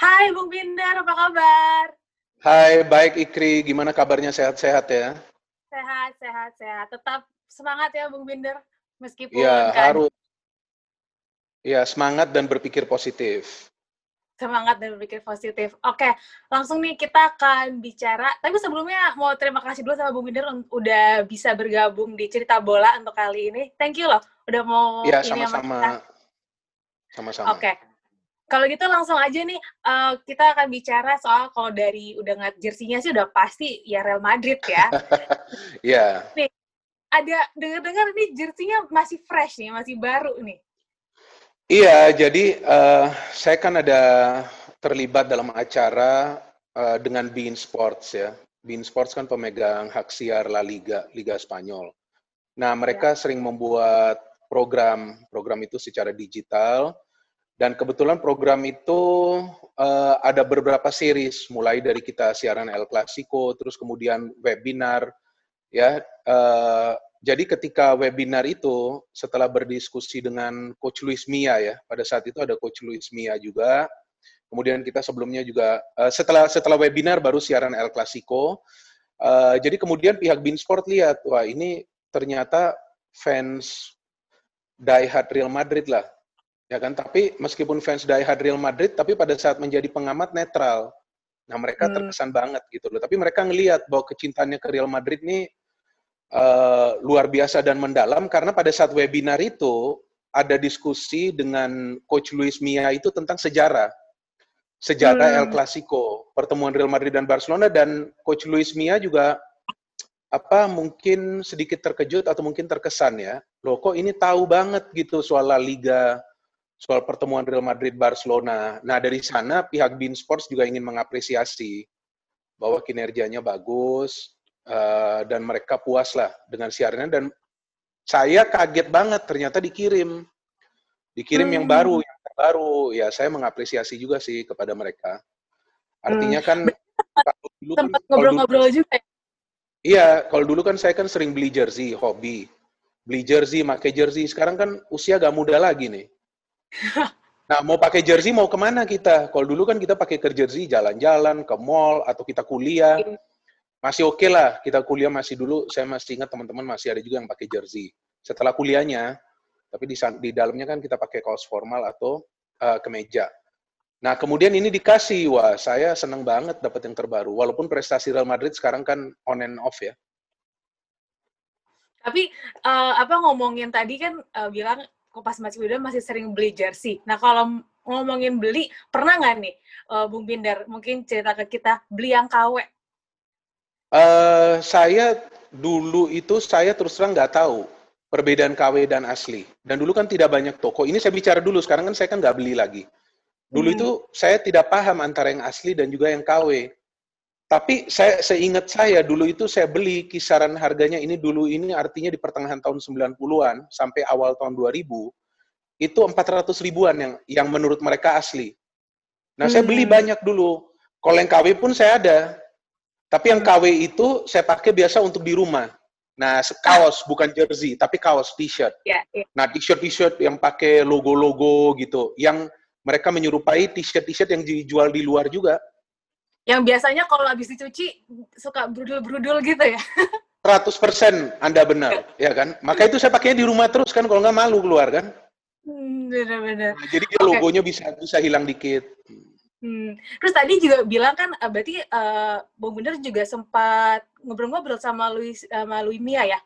Hai Bung Binder, apa kabar? Hai, baik Ikri. Gimana kabarnya? Sehat-sehat ya? Sehat, sehat, sehat. Tetap semangat ya Bung Binder, meskipun Ya, kan harus. Ya, semangat dan berpikir positif. semangat dan berpikir positif. Oke, langsung nih kita akan bicara. Tapi sebelumnya mau terima kasih dulu sama Bung Binder udah bisa bergabung di cerita bola untuk kali ini. Thank you loh, udah mau Ya, ini sama kita. sama-sama. Sama-sama. Oke. Kalau gitu langsung aja nih eh, kita akan bicara soal kalau dari udah ngeliat jersinya sih udah pasti ya Real Madrid ya. Ya, Ada dengar-dengar ini jersinya masih fresh nih, masih baru nih. iya. Jadi eh, saya kan ada terlibat dalam acara eh, dengan Bein Sports ya. Bein Sports kan pemegang hak siar La Liga, Liga Spanyol. Nah, mereka sering membuat program, program itu secara digital. Dan kebetulan program itu eh, ada beberapa series, mulai dari kita siaran El Clasico, terus kemudian webinar, ya. eh, jadi ketika webinar itu, setelah berdiskusi dengan Coach Luis Mia ya, pada saat itu ada Coach Luis Mia juga. Kemudian kita sebelumnya juga eh, setelah setelah webinar baru siaran El Clasico. Eh, jadi kemudian pihak Beansport lihat, wah ini ternyata fans diehard Real Madrid lah ya kan? Tapi meskipun fans diehard Real Madrid tapi pada saat menjadi pengamat netral. Nah mereka Hmm. terkesan banget gitu loh. Tapi mereka ngelihat bahwa kecintaannya ke Real Madrid ini eh, luar biasa dan mendalam karena pada saat webinar itu ada diskusi dengan coach Luis Mia itu tentang sejarah. Sejarah Hmm. El Clasico pertemuan Real Madrid dan Barcelona dan coach Luis Mia juga apa mungkin sedikit terkejut atau mungkin terkesan ya. Loh kok ini tahu banget gitu soal La Liga soal pertemuan Real Madrid Barcelona. Nah, dari sana pihak Bein Sports juga ingin mengapresiasi bahwa kinerjanya bagus eh, dan mereka puas lah dengan siarannya dan saya kaget banget ternyata dikirim dikirim yang Hmm. baru yang terbaru ya saya mengapresiasi juga sih kepada mereka artinya kan kalau dulu kan Sempat kalau dulu- ngobrol-ngobrol juga ya. Iya, kalau dulu kan saya kan sering beli jersey, hobi. Beli jersey, pakai jersey. Sekarang kan usia gak muda lagi nih. Nah, mau pakai jersey mau ke mana kita? Kalau dulu kan kita pakai ke jersey jalan-jalan, ke mall, atau kita kuliah. Masih oke lah, kita kuliah masih dulu, saya masih ingat teman-teman masih ada juga yang pakai jersey. Setelah kuliahnya, tapi di, di dalamnya kan kita pakai kaos formal atau eh, kemeja. Nah, kemudian ini dikasih, wah saya seneng banget dapat yang terbaru. Walaupun prestasi Real Madrid sekarang kan on and off ya. Tapi eh, apa ngomongin tadi kan eh, bilang kok pas masih muda masih sering beli jersey. Nah kalau ngomongin beli, pernah nggak nih eh, Bung Binder mungkin cerita ke kita beli yang KW? Eh, saya dulu itu saya terus terang nggak tahu perbedaan KW dan asli. Dan dulu kan tidak banyak toko. Ini saya bicara dulu. Sekarang kan saya kan nggak beli lagi. Dulu Hmm. itu saya tidak paham antara yang asli dan juga yang KW. Tapi saya seingat saya dulu itu saya beli kisaran harganya ini dulu ini artinya di pertengahan tahun 90-an sampai awal tahun 2000 itu 400 ribuan yang yang menurut mereka asli. Nah, saya beli Hmm. banyak dulu. Kalau yang KW pun saya ada. Tapi yang KW itu saya pakai biasa untuk di rumah. Nah, kaos bukan jersey, tapi kaos t-shirt. Ya, ya. Nah, t-shirt t-shirt yang pakai logo-logo gitu, yang mereka menyerupai t-shirt t-shirt yang dijual di luar juga. Yang biasanya kalau habis dicuci suka brudul-brudul gitu ya. 100% Anda benar, ya kan? Maka itu saya pakainya di rumah terus kan, kalau nggak malu keluar kan. Hmm, Bener-bener. Nah, jadi dia Oke. logonya bisa bisa hilang dikit. Hmm. Terus tadi juga bilang kan eh, berarti eh, Bung Binder juga sempat ngobrol-ngobrol sama Luis sama Luis Mia ya.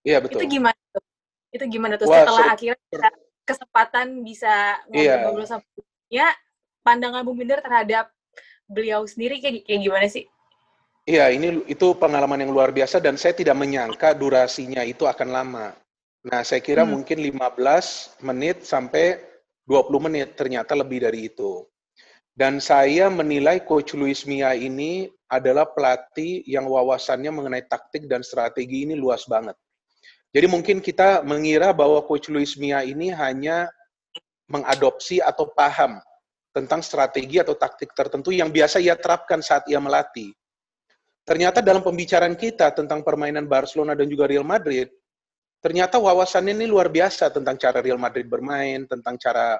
Iya betul. Itu gimana tuh? Itu gimana tuh Wah, setelah akhirnya kesempatan bisa Iya. ngobrol-ngobrol sama ya pandangan Bung Binder terhadap beliau sendiri kayak, kayak gimana sih? Iya, ini itu pengalaman yang luar biasa dan saya tidak menyangka durasinya itu akan lama. Nah, saya kira Hmm. mungkin 15 menit sampai 20 menit, ternyata lebih dari itu. Dan saya menilai Coach Luis Mia ini adalah pelatih yang wawasannya mengenai taktik dan strategi ini luas banget. Jadi mungkin kita mengira bahwa Coach Luis Mia ini hanya mengadopsi atau paham tentang strategi atau taktik tertentu yang biasa ia terapkan saat ia melatih. Ternyata dalam pembicaraan kita tentang permainan Barcelona dan juga Real Madrid, ternyata wawasannya ini luar biasa tentang cara Real Madrid bermain, tentang cara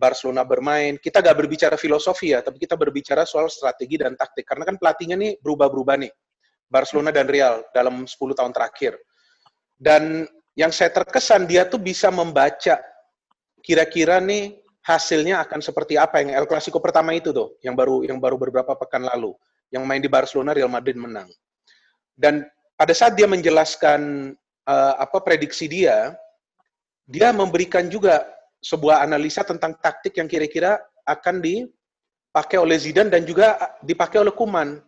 Barcelona bermain. Kita gak berbicara filosofi ya, tapi kita berbicara soal strategi dan taktik. Karena kan pelatihnya nih berubah-berubah nih. Barcelona dan Real dalam 10 tahun terakhir. Dan yang saya terkesan dia tuh bisa membaca kira-kira nih hasilnya akan seperti apa yang El Clasico pertama itu tuh, yang baru yang baru beberapa pekan lalu, yang main di Barcelona Real Madrid menang. Dan pada saat dia menjelaskan uh, apa prediksi dia, dia memberikan juga sebuah analisa tentang taktik yang kira-kira akan dipakai oleh Zidane dan juga dipakai oleh Kuman.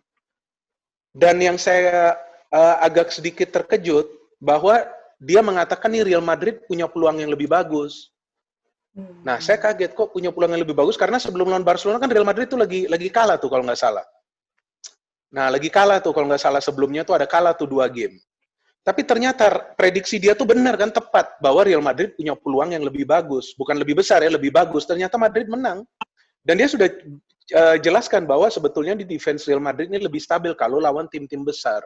Dan yang saya uh, agak sedikit terkejut bahwa dia mengatakan nih Real Madrid punya peluang yang lebih bagus. Hmm. Nah, saya kaget kok punya peluang yang lebih bagus karena sebelum lawan Barcelona kan Real Madrid itu lagi lagi kalah tuh kalau nggak salah. Nah, lagi kalah tuh kalau nggak salah sebelumnya tuh ada kalah tuh dua game. Tapi ternyata prediksi dia tuh benar kan tepat bahwa Real Madrid punya peluang yang lebih bagus, bukan lebih besar ya, lebih bagus. Ternyata Madrid menang. Dan dia sudah uh, jelaskan bahwa sebetulnya di defense Real Madrid ini lebih stabil kalau lawan tim-tim besar.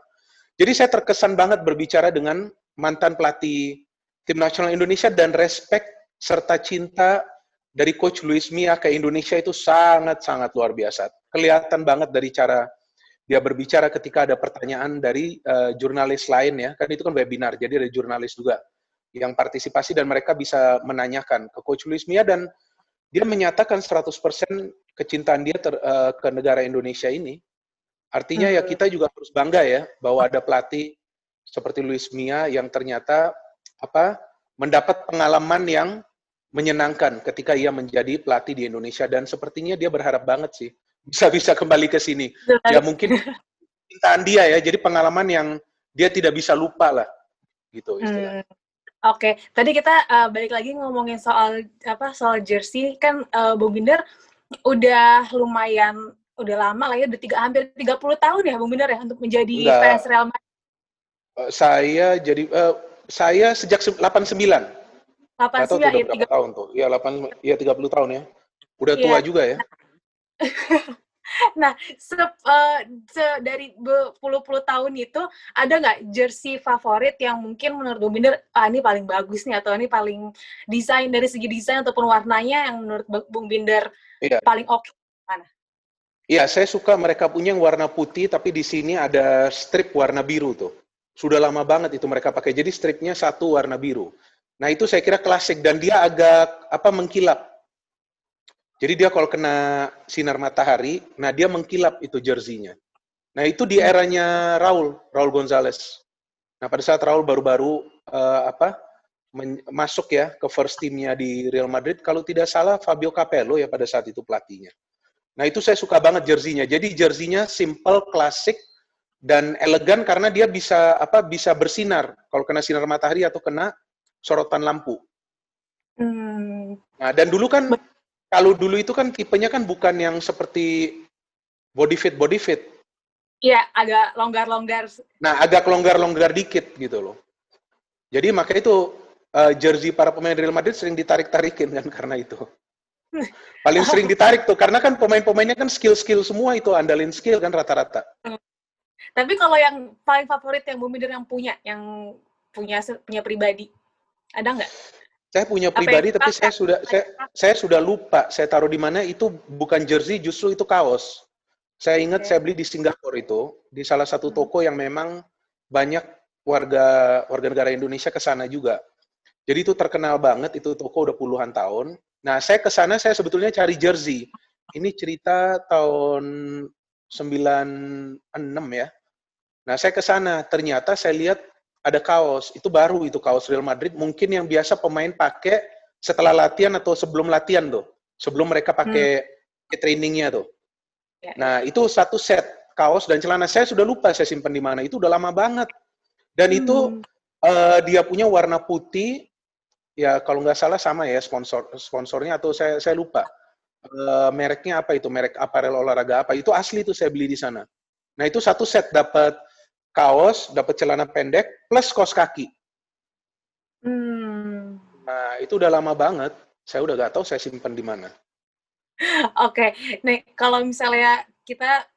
Jadi saya terkesan banget berbicara dengan mantan pelatih tim nasional Indonesia dan respect serta cinta dari coach Luis Mia ke Indonesia itu sangat-sangat luar biasa. Kelihatan banget dari cara dia berbicara ketika ada pertanyaan dari uh, jurnalis lain ya, kan itu kan webinar, jadi ada jurnalis juga yang partisipasi dan mereka bisa menanyakan ke Coach Luis Mia dan dia menyatakan 100% kecintaan dia ter, uh, ke negara Indonesia ini. Artinya ya hmm. ya kita juga harus bangga ya bahwa ada pelatih seperti Luis Mia yang ternyata apa mendapat pengalaman yang menyenangkan ketika ia menjadi pelatih di Indonesia dan sepertinya dia berharap banget sih bisa bisa kembali ke sini. Ya mungkin cintaan dia ya, jadi pengalaman yang dia tidak bisa lupa lah, gitu istilahnya. Hmm. Oke, okay. tadi kita uh, balik lagi ngomongin soal apa soal jersey kan uh, Bung Binder udah lumayan udah lama lah ya udah tiga hampir 30 tahun ya Bung Binder ya untuk menjadi Enggak. fans Real Madrid. Uh, saya jadi uh, saya sejak 89. 89 ya, 30 tahun tuh. Iya 8 ya 30 tahun ya. Udah yeah. tua juga ya. nah, se, uh, se, dari berpuluh-puluh tahun itu ada nggak jersey favorit yang mungkin menurut Bung Binder ah ini paling bagus nih atau ini paling desain dari segi desain ataupun warnanya yang menurut Bung Binder iya. paling oke okay, mana? Iya, saya suka mereka punya yang warna putih tapi di sini ada strip warna biru tuh. Sudah lama banget itu mereka pakai. Jadi stripnya satu warna biru. Nah, itu saya kira klasik dan dia agak apa mengkilap jadi dia kalau kena sinar matahari, nah dia mengkilap itu jersinya. Nah itu di eranya Raul, Raul Gonzalez. Nah pada saat Raul baru-baru uh, apa masuk ya ke first teamnya di Real Madrid, kalau tidak salah Fabio Capello ya pada saat itu pelatihnya. Nah itu saya suka banget jersinya. Jadi jersinya simple, klasik, dan elegan karena dia bisa apa bisa bersinar kalau kena sinar matahari atau kena sorotan lampu. Hmm. Nah dan dulu kan kalau dulu itu kan tipenya kan bukan yang seperti body fit body fit. Iya, agak longgar-longgar. Nah, agak longgar-longgar dikit gitu loh. Jadi makanya itu uh, jersey para pemain Real Madrid sering ditarik-tarikin kan karena itu. Paling sering ditarik tuh karena kan pemain-pemainnya kan skill-skill semua itu andalin skill kan rata-rata. Tapi kalau yang paling favorit yang Bumi yang punya, yang punya punya pribadi, ada nggak? Saya punya pribadi tapi saya sudah saya, saya sudah lupa saya taruh di mana itu bukan jersey justru itu kaos. Saya ingat okay. saya beli di Singapura itu di salah satu hmm. toko yang memang banyak warga warga negara Indonesia ke sana juga. Jadi itu terkenal banget itu toko udah puluhan tahun. Nah, saya ke sana saya sebetulnya cari jersey. Ini cerita tahun 96 ya. Nah, saya ke sana, ternyata saya lihat ada kaos, itu baru itu kaos Real Madrid, mungkin yang biasa pemain pakai setelah latihan atau sebelum latihan tuh, sebelum mereka pakai hmm. trainingnya tuh. Ya. Nah itu satu set kaos dan celana saya sudah lupa saya simpan di mana, itu udah lama banget. Dan hmm. itu uh, dia punya warna putih, ya kalau nggak salah sama ya sponsor sponsornya atau saya saya lupa. Uh, mereknya apa itu merek aparel olahraga apa itu asli itu saya beli di sana. Nah itu satu set dapat kaos, dapat celana pendek, plus kaos kaki. Hmm. Nah, itu udah lama banget. Saya udah gak tahu saya simpan di mana. Oke, okay. nih kalau misalnya kita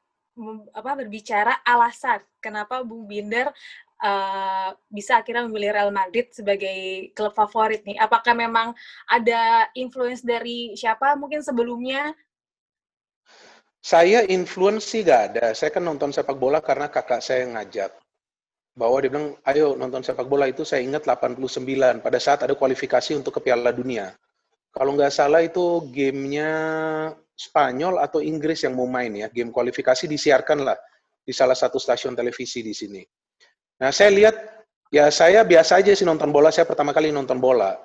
apa berbicara alasan kenapa Bung Binder uh, bisa akhirnya memilih Real Madrid sebagai klub favorit nih? Apakah memang ada influence dari siapa mungkin sebelumnya? Saya influence sih gak ada. Saya kan nonton sepak bola karena kakak saya ngajak. Bahwa dia bilang, ayo nonton sepak bola itu saya ingat 89 pada saat ada kualifikasi untuk ke Piala Dunia. Kalau nggak salah itu gamenya Spanyol atau Inggris yang mau main ya. Game kualifikasi disiarkan lah di salah satu stasiun televisi di sini. Nah, saya lihat, ya saya biasa aja sih nonton bola, saya pertama kali nonton bola.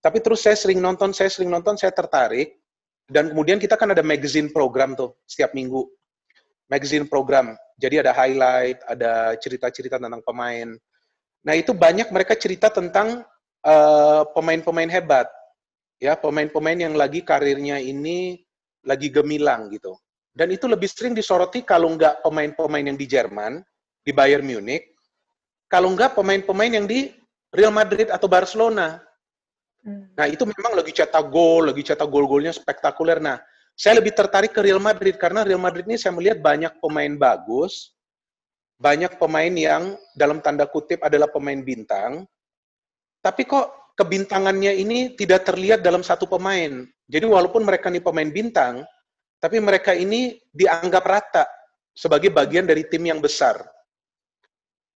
Tapi terus saya sering nonton, saya sering nonton, saya tertarik. Dan kemudian kita kan ada magazine program tuh, setiap minggu. Magazine program. Jadi ada highlight, ada cerita-cerita tentang pemain. Nah, itu banyak mereka cerita tentang eh, pemain-pemain uh, hebat. Ya, pemain-pemain yang lagi karirnya ini lagi gemilang gitu. Dan itu lebih sering disoroti kalau nggak pemain-pemain yang di Jerman, di Bayern Munich, kalau enggak pemain-pemain yang di Real Madrid atau Barcelona. Nah, itu memang lagi cetak gol, lagi cetak gol-golnya spektakuler. Nah, saya lebih tertarik ke Real Madrid karena Real Madrid ini saya melihat banyak pemain bagus, banyak pemain yang dalam tanda kutip adalah pemain bintang, tapi kok kebintangannya ini tidak terlihat dalam satu pemain. Jadi walaupun mereka ini pemain bintang, tapi mereka ini dianggap rata sebagai bagian dari tim yang besar.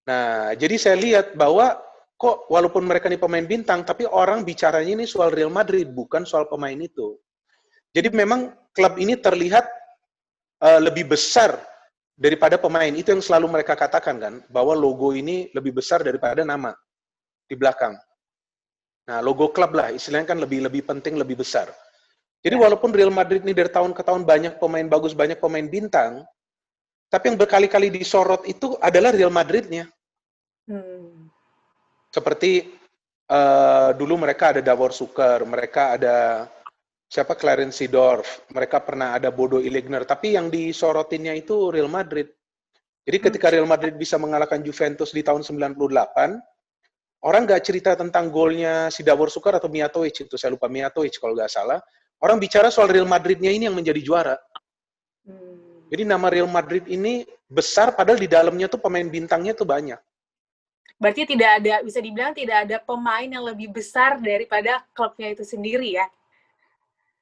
Nah, jadi saya lihat bahwa kok walaupun mereka ini pemain bintang, tapi orang bicaranya ini soal Real Madrid, bukan soal pemain itu. Jadi memang klub ini terlihat uh, lebih besar daripada pemain. Itu yang selalu mereka katakan kan, bahwa logo ini lebih besar daripada nama di belakang. Nah, logo klub lah, istilahnya kan lebih lebih penting, lebih besar. Jadi ya. walaupun Real Madrid ini dari tahun ke tahun banyak pemain bagus, banyak pemain bintang, tapi yang berkali-kali disorot itu adalah Real Madridnya. Hmm. Seperti uh, dulu mereka ada Davor Suker, mereka ada siapa Clarence Seedorf, mereka pernah ada Bodo Ilegner, tapi yang disorotinnya itu Real Madrid. Jadi ketika hmm. Real Madrid bisa mengalahkan Juventus di tahun 98, orang nggak cerita tentang golnya si Davor Suker atau Mijatovic itu, saya lupa Mijatovic kalau nggak salah. Orang bicara soal Real Madridnya ini yang menjadi juara. Hmm. Jadi nama Real Madrid ini besar, padahal di dalamnya tuh pemain bintangnya tuh banyak. Berarti tidak ada bisa dibilang tidak ada pemain yang lebih besar daripada klubnya itu sendiri ya.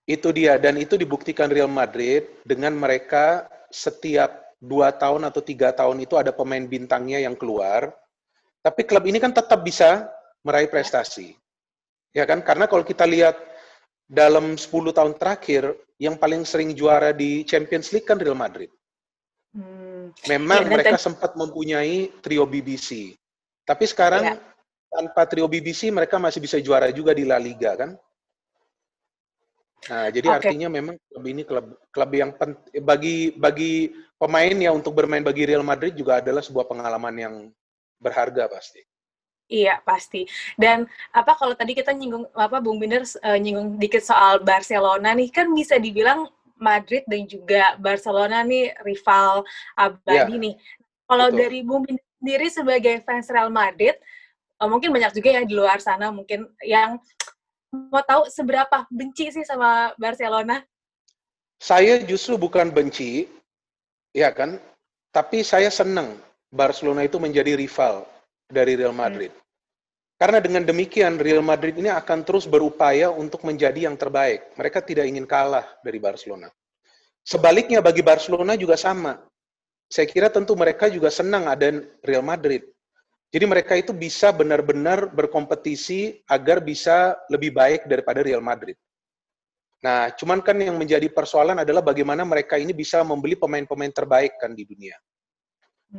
Itu dia dan itu dibuktikan Real Madrid dengan mereka setiap dua tahun atau tiga tahun itu ada pemain bintangnya yang keluar. Tapi klub ini kan tetap bisa meraih prestasi. Ya kan? Karena kalau kita lihat dalam 10 tahun terakhir, yang paling sering juara di Champions League kan Real Madrid. Hmm. Memang ya, mereka sempat mempunyai trio BBC. Tapi sekarang ya. tanpa trio BBC mereka masih bisa juara juga di La Liga kan? Nah, jadi okay. artinya memang klub ini klub klub yang bagi bagi pemain ya untuk bermain bagi Real Madrid juga adalah sebuah pengalaman yang berharga pasti. Iya pasti. Dan apa kalau tadi kita nyinggung apa Bung Binder uh, nyinggung dikit soal Barcelona nih kan bisa dibilang Madrid dan juga Barcelona nih rival abadi ya, nih. Kalau dari Bung Binder sendiri sebagai fans Real Madrid, uh, mungkin banyak juga ya di luar sana mungkin yang mau tahu seberapa benci sih sama Barcelona? Saya justru bukan benci, ya kan? Tapi saya senang Barcelona itu menjadi rival dari Real hmm. Madrid. Hmm. Karena dengan demikian Real Madrid ini akan terus berupaya untuk menjadi yang terbaik. Mereka tidak ingin kalah dari Barcelona. Sebaliknya bagi Barcelona juga sama saya kira tentu mereka juga senang ada Real Madrid. Jadi mereka itu bisa benar-benar berkompetisi agar bisa lebih baik daripada Real Madrid. Nah, cuman kan yang menjadi persoalan adalah bagaimana mereka ini bisa membeli pemain-pemain terbaik kan di dunia.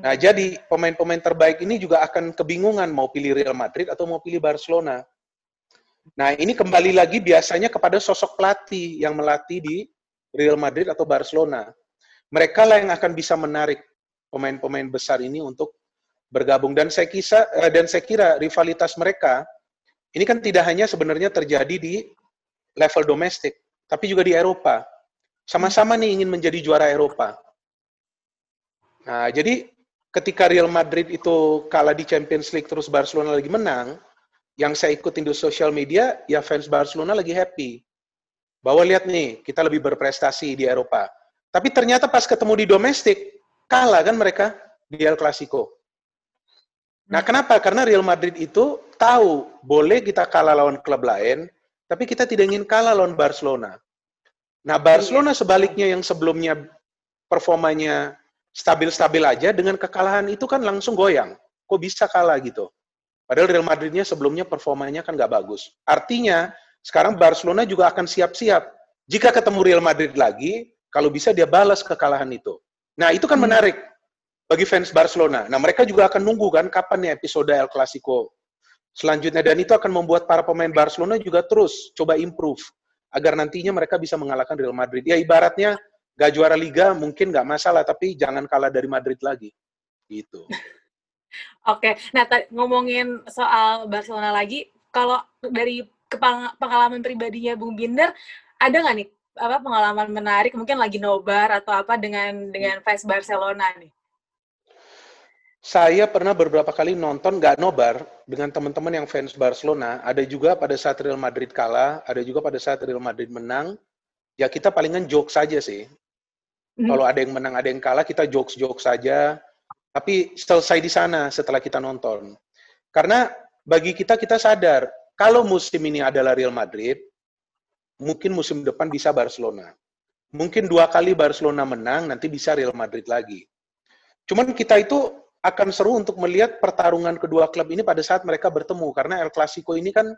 Nah, hmm. jadi pemain-pemain terbaik ini juga akan kebingungan mau pilih Real Madrid atau mau pilih Barcelona. Nah, ini kembali lagi biasanya kepada sosok pelatih yang melatih di Real Madrid atau Barcelona mereka lah yang akan bisa menarik pemain-pemain besar ini untuk bergabung. Dan saya kira eh, dan saya kira rivalitas mereka ini kan tidak hanya sebenarnya terjadi di level domestik tapi juga di Eropa. Sama-sama nih ingin menjadi juara Eropa. Nah jadi ketika Real Madrid itu kalah di Champions League terus Barcelona lagi menang yang saya ikutin di sosial media ya fans Barcelona lagi happy. Bahwa lihat nih kita lebih berprestasi di Eropa tapi ternyata pas ketemu di domestik, kalah kan mereka di El Clasico. Nah, kenapa? Karena Real Madrid itu tahu boleh kita kalah lawan klub lain, tapi kita tidak ingin kalah lawan Barcelona. Nah, Barcelona iya. sebaliknya yang sebelumnya performanya stabil-stabil aja, dengan kekalahan itu kan langsung goyang. Kok bisa kalah gitu? Padahal Real Madridnya sebelumnya performanya kan nggak bagus. Artinya, sekarang Barcelona juga akan siap-siap. Jika ketemu Real Madrid lagi, kalau bisa dia balas kekalahan itu. Nah, itu kan hmm. menarik bagi fans Barcelona. Nah, mereka juga akan nunggu kan kapan nih episode El Clasico selanjutnya dan itu akan membuat para pemain Barcelona juga terus coba improve agar nantinya mereka bisa mengalahkan Real Madrid. Ya ibaratnya gak juara liga mungkin nggak masalah tapi jangan kalah dari Madrid lagi. Gitu. Oke, nah ngomongin soal Barcelona lagi, kalau dari pengalaman pribadinya Bung Binder, ada nggak nih apa pengalaman menarik mungkin lagi nobar atau apa dengan dengan fans Barcelona nih? Saya pernah beberapa kali nonton nggak nobar dengan teman-teman yang fans Barcelona. Ada juga pada saat Real Madrid kalah, ada juga pada saat Real Madrid menang. Ya kita palingan joke saja sih. Hmm. Kalau ada yang menang, ada yang kalah, kita jokes-jokes saja. Tapi selesai di sana setelah kita nonton. Karena bagi kita, kita sadar, kalau musim ini adalah Real Madrid, mungkin musim depan bisa Barcelona. Mungkin dua kali Barcelona menang, nanti bisa Real Madrid lagi. Cuman kita itu akan seru untuk melihat pertarungan kedua klub ini pada saat mereka bertemu karena El Clasico ini kan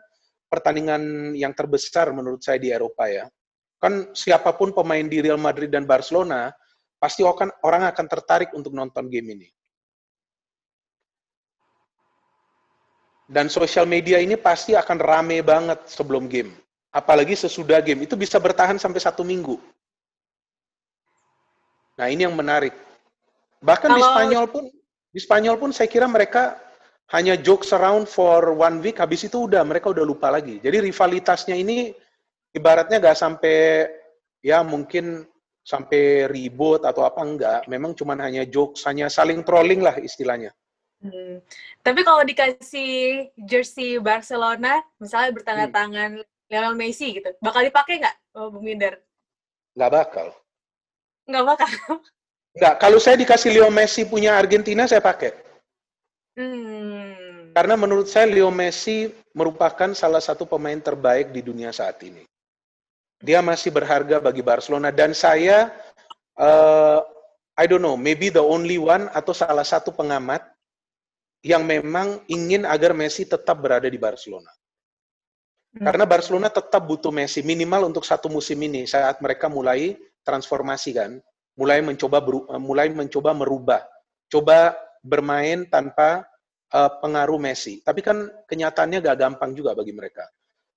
pertandingan yang terbesar menurut saya di Eropa ya. Kan siapa pun pemain di Real Madrid dan Barcelona pasti orang akan tertarik untuk nonton game ini. Dan sosial media ini pasti akan rame banget sebelum game. Apalagi sesudah game. Itu bisa bertahan sampai satu minggu. Nah ini yang menarik. Bahkan Kalau... di Spanyol pun di Spanyol pun saya kira mereka hanya jokes around for one week, habis itu udah mereka udah lupa lagi. Jadi rivalitasnya ini ibaratnya nggak sampai ya mungkin sampai ribut atau apa enggak. Memang cuma hanya jokes, hanya saling trolling lah istilahnya. Hmm. Tapi kalau dikasih jersey Barcelona, misalnya bertanda hmm. Lionel Messi gitu, bakal dipakai nggak, oh, Bung Minder? Nggak bakal. Nggak bakal? Enggak, kalau saya dikasih Leo Messi punya Argentina, saya pakai. Hmm. Karena menurut saya Leo Messi merupakan salah satu pemain terbaik di dunia saat ini. Dia masih berharga bagi Barcelona dan saya, uh, I don't know, maybe the only one atau salah satu pengamat yang memang ingin agar Messi tetap berada di Barcelona. Hmm. Karena Barcelona tetap butuh Messi minimal untuk satu musim ini saat mereka mulai transformasi kan mulai mencoba beru, mulai mencoba merubah, coba bermain tanpa uh, pengaruh Messi. Tapi kan kenyataannya gak gampang juga bagi mereka.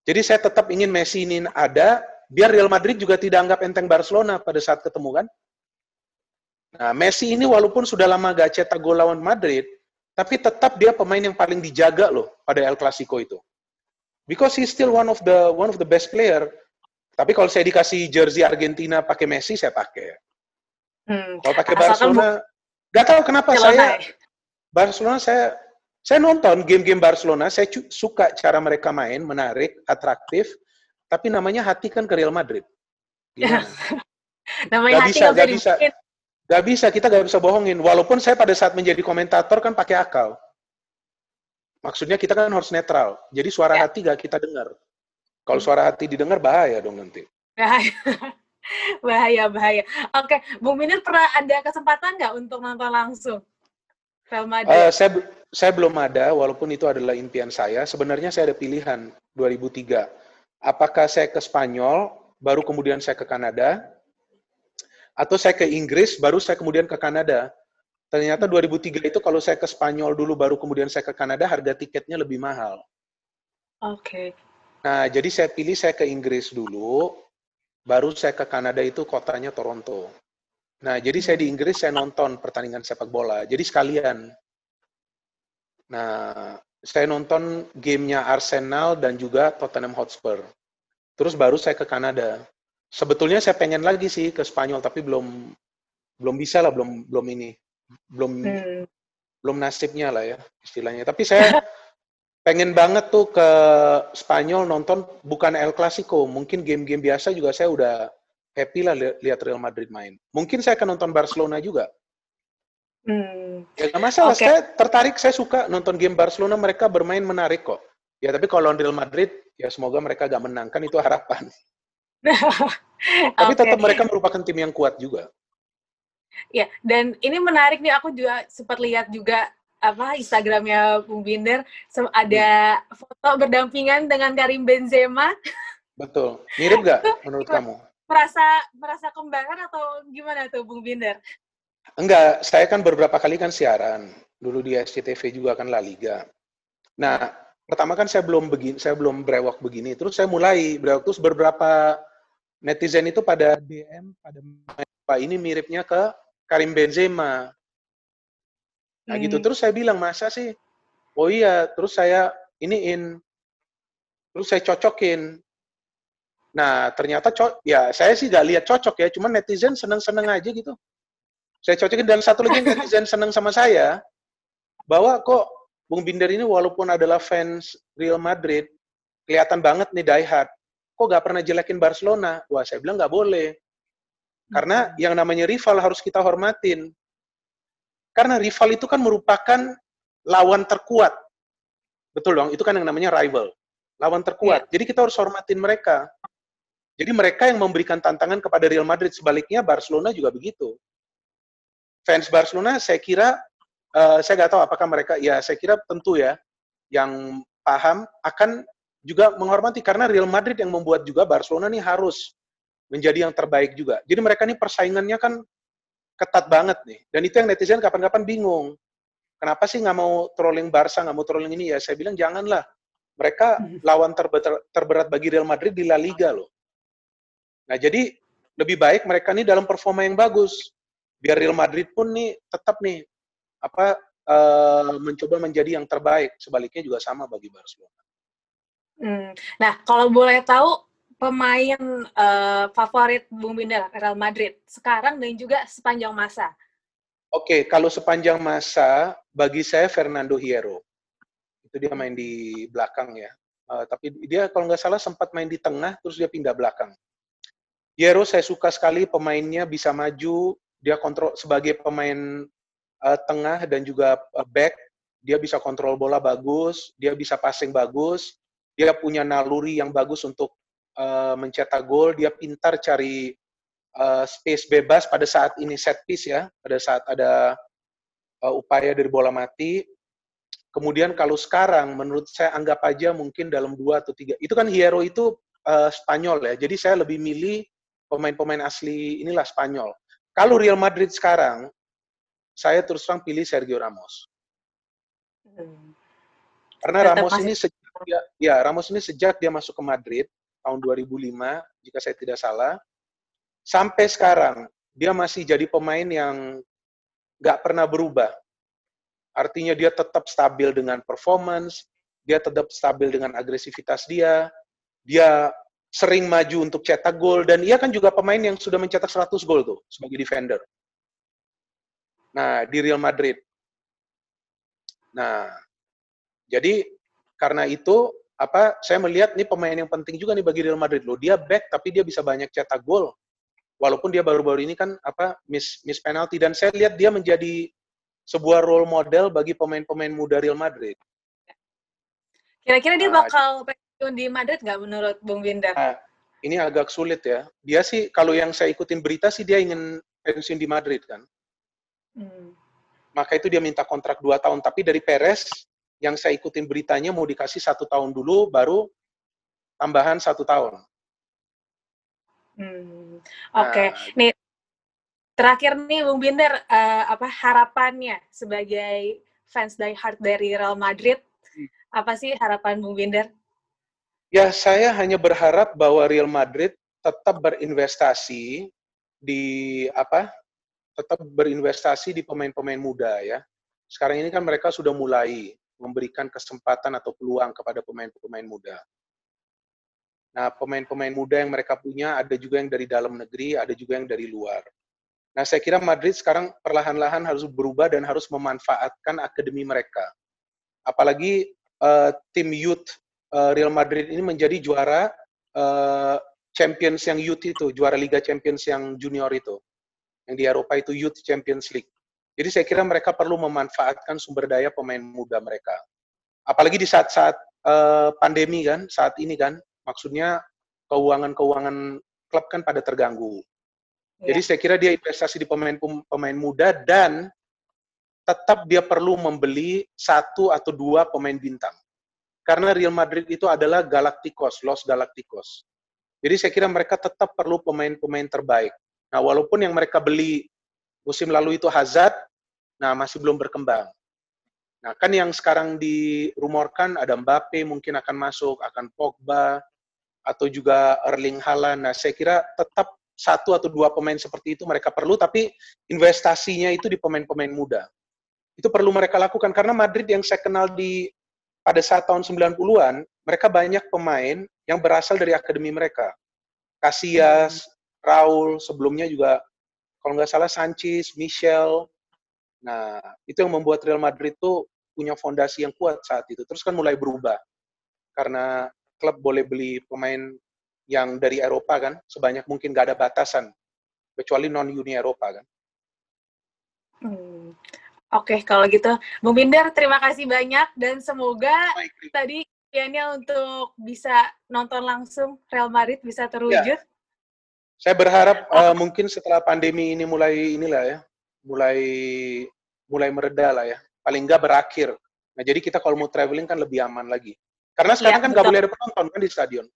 Jadi saya tetap ingin Messi ini ada, biar Real Madrid juga tidak anggap enteng Barcelona pada saat ketemu kan. Nah, Messi ini walaupun sudah lama gak cetak gol lawan Madrid, tapi tetap dia pemain yang paling dijaga loh pada El Clasico itu. Because he's still one of the one of the best player. Tapi kalau saya dikasih jersey Argentina pakai Messi, saya pakai. Hmm. Kalau pakai Barcelona, nggak tahu kenapa saya Barcelona saya saya nonton game-game Barcelona, saya suka cara mereka main, menarik, atraktif, tapi namanya hati kan ke Real Madrid. namanya gak hati bisa, gak bisa, gak bisa, kita gak bisa bohongin. Walaupun saya pada saat menjadi komentator kan pakai akal. Maksudnya kita kan harus netral. Jadi suara ya. hati gak kita dengar. Kalau hmm. suara hati didengar bahaya dong nanti. Bahaya bahaya bahaya. Oke, Bung Minir pernah ada kesempatan nggak untuk nonton langsung Madrid? Uh, saya saya belum ada, walaupun itu adalah impian saya. Sebenarnya saya ada pilihan 2003. Apakah saya ke Spanyol, baru kemudian saya ke Kanada, atau saya ke Inggris, baru saya kemudian ke Kanada. Ternyata 2003 itu kalau saya ke Spanyol dulu, baru kemudian saya ke Kanada, harga tiketnya lebih mahal. Oke. Okay. Nah, jadi saya pilih saya ke Inggris dulu, baru saya ke Kanada itu kotanya Toronto. Nah, jadi saya di Inggris saya nonton pertandingan sepak bola. Jadi sekalian. Nah, saya nonton gamenya Arsenal dan juga Tottenham Hotspur. Terus baru saya ke Kanada. Sebetulnya saya pengen lagi sih ke Spanyol, tapi belum belum bisa lah, belum belum ini, belum hmm. belum nasibnya lah ya istilahnya. Tapi saya pengen banget tuh ke Spanyol nonton bukan El Clasico, mungkin game-game biasa juga saya udah happy lah li lihat Real Madrid main. Mungkin saya akan nonton Barcelona juga. Hmm. Ya nggak masalah, okay. saya tertarik, saya suka nonton game Barcelona, mereka bermain menarik kok. Ya tapi kalau Real Madrid, ya semoga mereka gak menang, kan itu harapan. tapi okay. tetap mereka merupakan tim yang kuat juga. Ya, dan ini menarik nih, aku juga sempat lihat juga apa Instagramnya Bung Binder, ada hmm. foto berdampingan dengan Karim Benzema. Betul. Mirip gak menurut kamu? Merasa merasa kembangan atau gimana tuh Bung Binder? Enggak, saya kan beberapa kali kan siaran. Dulu di SCTV juga kan La Liga. Nah, pertama kan saya belum begini, saya belum brewok begini. Terus saya mulai brewok terus beberapa netizen itu pada DM pada Pak ini miripnya ke Karim Benzema. Nah, gitu. hmm. gitu. Terus saya bilang, "Masa sih?" Oh iya, terus saya iniin terus saya cocokin. Nah, ternyata co ya saya sih gak lihat cocok ya, cuman netizen seneng-seneng aja gitu. Saya cocokin dan satu lagi netizen senang sama saya bahwa kok Bung Binder ini walaupun adalah fans Real Madrid kelihatan banget nih die hard. Kok gak pernah jelekin Barcelona? Wah, saya bilang nggak boleh. Karena yang namanya rival harus kita hormatin. Karena rival itu kan merupakan lawan terkuat. Betul dong, itu kan yang namanya rival. Lawan terkuat. Yeah. Jadi kita harus hormatin mereka. Jadi mereka yang memberikan tantangan kepada Real Madrid. Sebaliknya Barcelona juga begitu fans Barcelona saya kira uh, saya nggak tahu apakah mereka ya saya kira tentu ya yang paham akan juga menghormati karena Real Madrid yang membuat juga Barcelona nih harus menjadi yang terbaik juga. Jadi mereka nih persaingannya kan ketat banget nih. Dan itu yang netizen kapan-kapan bingung. Kenapa sih nggak mau trolling Barca, nggak mau trolling ini ya? Saya bilang janganlah. Mereka lawan terberat, terberat bagi Real Madrid di La Liga loh. Nah jadi lebih baik mereka nih dalam performa yang bagus biar Real Madrid pun nih tetap nih apa uh, mencoba menjadi yang terbaik. Sebaliknya juga sama bagi Barcelona. Hmm. Nah, kalau boleh tahu pemain uh, favorit Bung Binder Real Madrid sekarang dan juga sepanjang masa. Oke, okay, kalau sepanjang masa bagi saya Fernando Hierro. Itu dia main di belakang ya. Uh, tapi dia kalau nggak salah sempat main di tengah terus dia pindah belakang. Hierro saya suka sekali pemainnya bisa maju, dia kontrol sebagai pemain uh, tengah dan juga uh, back, dia bisa kontrol bola bagus, dia bisa passing bagus, dia punya naluri yang bagus untuk uh, mencetak gol, dia pintar cari uh, space bebas pada saat ini set piece ya, pada saat ada uh, upaya dari bola mati. Kemudian kalau sekarang, menurut saya anggap aja mungkin dalam dua atau tiga, itu kan Hierro itu uh, Spanyol ya, jadi saya lebih milih pemain-pemain asli inilah Spanyol. Kalau Real Madrid sekarang, saya terus terang pilih Sergio Ramos. Hmm. Karena Ramos ini sejak dia, ya Ramos ini sejak dia masuk ke Madrid tahun 2005 jika saya tidak salah sampai sekarang dia masih jadi pemain yang nggak pernah berubah. Artinya dia tetap stabil dengan performance, dia tetap stabil dengan agresivitas dia, dia sering maju untuk cetak gol dan ia kan juga pemain yang sudah mencetak 100 gol tuh sebagai defender. Nah, di Real Madrid. Nah, jadi karena itu apa saya melihat nih pemain yang penting juga nih bagi Real Madrid loh. Dia back tapi dia bisa banyak cetak gol. Walaupun dia baru-baru ini kan apa miss miss penalti dan saya lihat dia menjadi sebuah role model bagi pemain-pemain muda Real Madrid. Kira-kira dia nah, bakal pensiun di Madrid nggak menurut Bung Binder? Nah, ini agak sulit ya. Dia sih kalau yang saya ikutin berita sih dia ingin pensiun di Madrid kan. Hmm. Maka itu dia minta kontrak dua tahun. Tapi dari Perez yang saya ikutin beritanya mau dikasih satu tahun dulu, baru tambahan satu tahun. Hmm. Oke, okay. nah, nih terakhir nih Bung Binder, uh, apa harapannya sebagai fans die hard dari Real Madrid? Hmm. Apa sih harapan Bung Binder? Ya, saya hanya berharap bahwa Real Madrid tetap berinvestasi di apa? Tetap berinvestasi di pemain-pemain muda ya. Sekarang ini kan mereka sudah mulai memberikan kesempatan atau peluang kepada pemain-pemain muda. Nah, pemain-pemain muda yang mereka punya ada juga yang dari dalam negeri, ada juga yang dari luar. Nah, saya kira Madrid sekarang perlahan-lahan harus berubah dan harus memanfaatkan akademi mereka. Apalagi uh, tim youth uh, Real Madrid ini menjadi juara uh, Champions yang youth itu, juara Liga Champions yang junior itu. Yang di Eropa itu Youth Champions League. Jadi saya kira mereka perlu memanfaatkan sumber daya pemain muda mereka. Apalagi di saat-saat uh, pandemi kan, saat ini kan, maksudnya keuangan-keuangan klub kan pada terganggu. Ya. Jadi saya kira dia investasi di pemain pemain muda dan tetap dia perlu membeli satu atau dua pemain bintang. Karena Real Madrid itu adalah Galacticos, Los Galacticos. Jadi saya kira mereka tetap perlu pemain-pemain terbaik. Nah, walaupun yang mereka beli musim lalu itu Hazard, nah masih belum berkembang. Nah, kan yang sekarang dirumorkan ada Mbappe mungkin akan masuk, akan Pogba, atau juga Erling Haaland. Nah, saya kira tetap satu atau dua pemain seperti itu mereka perlu, tapi investasinya itu di pemain-pemain muda. Itu perlu mereka lakukan, karena Madrid yang saya kenal di pada saat tahun 90-an, mereka banyak pemain yang berasal dari akademi mereka. Casillas, Raul, sebelumnya juga kalau nggak salah Sanchez, Michel. Nah, itu yang membuat Real Madrid tuh punya fondasi yang kuat saat itu. Terus kan mulai berubah. Karena klub boleh beli pemain yang dari Eropa kan, sebanyak mungkin nggak ada batasan. Kecuali non-Uni Eropa kan. Hmm. Oke, okay, kalau gitu, Bung Binder, terima kasih banyak dan semoga Baik. tadi impiannya untuk bisa nonton langsung Real Madrid bisa terwujud. Ya. Saya berharap uh, mungkin setelah pandemi ini mulai inilah ya, mulai mulai mereda lah ya. Paling nggak berakhir. Nah, jadi kita kalau mau traveling kan lebih aman lagi. Karena sekarang ya, kan nggak boleh ada penonton kan di stadion.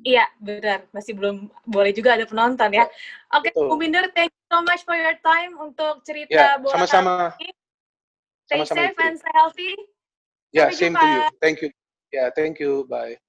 Iya, benar. Masih belum boleh juga ada penonton ya. Oke, okay, Bu Minder, thank you so much for your time untuk cerita ya, bola sama-sama. Stay sama -sama safe and stay healthy. Ya, yeah, same to you. Thank you. Ya, yeah, thank you. Bye.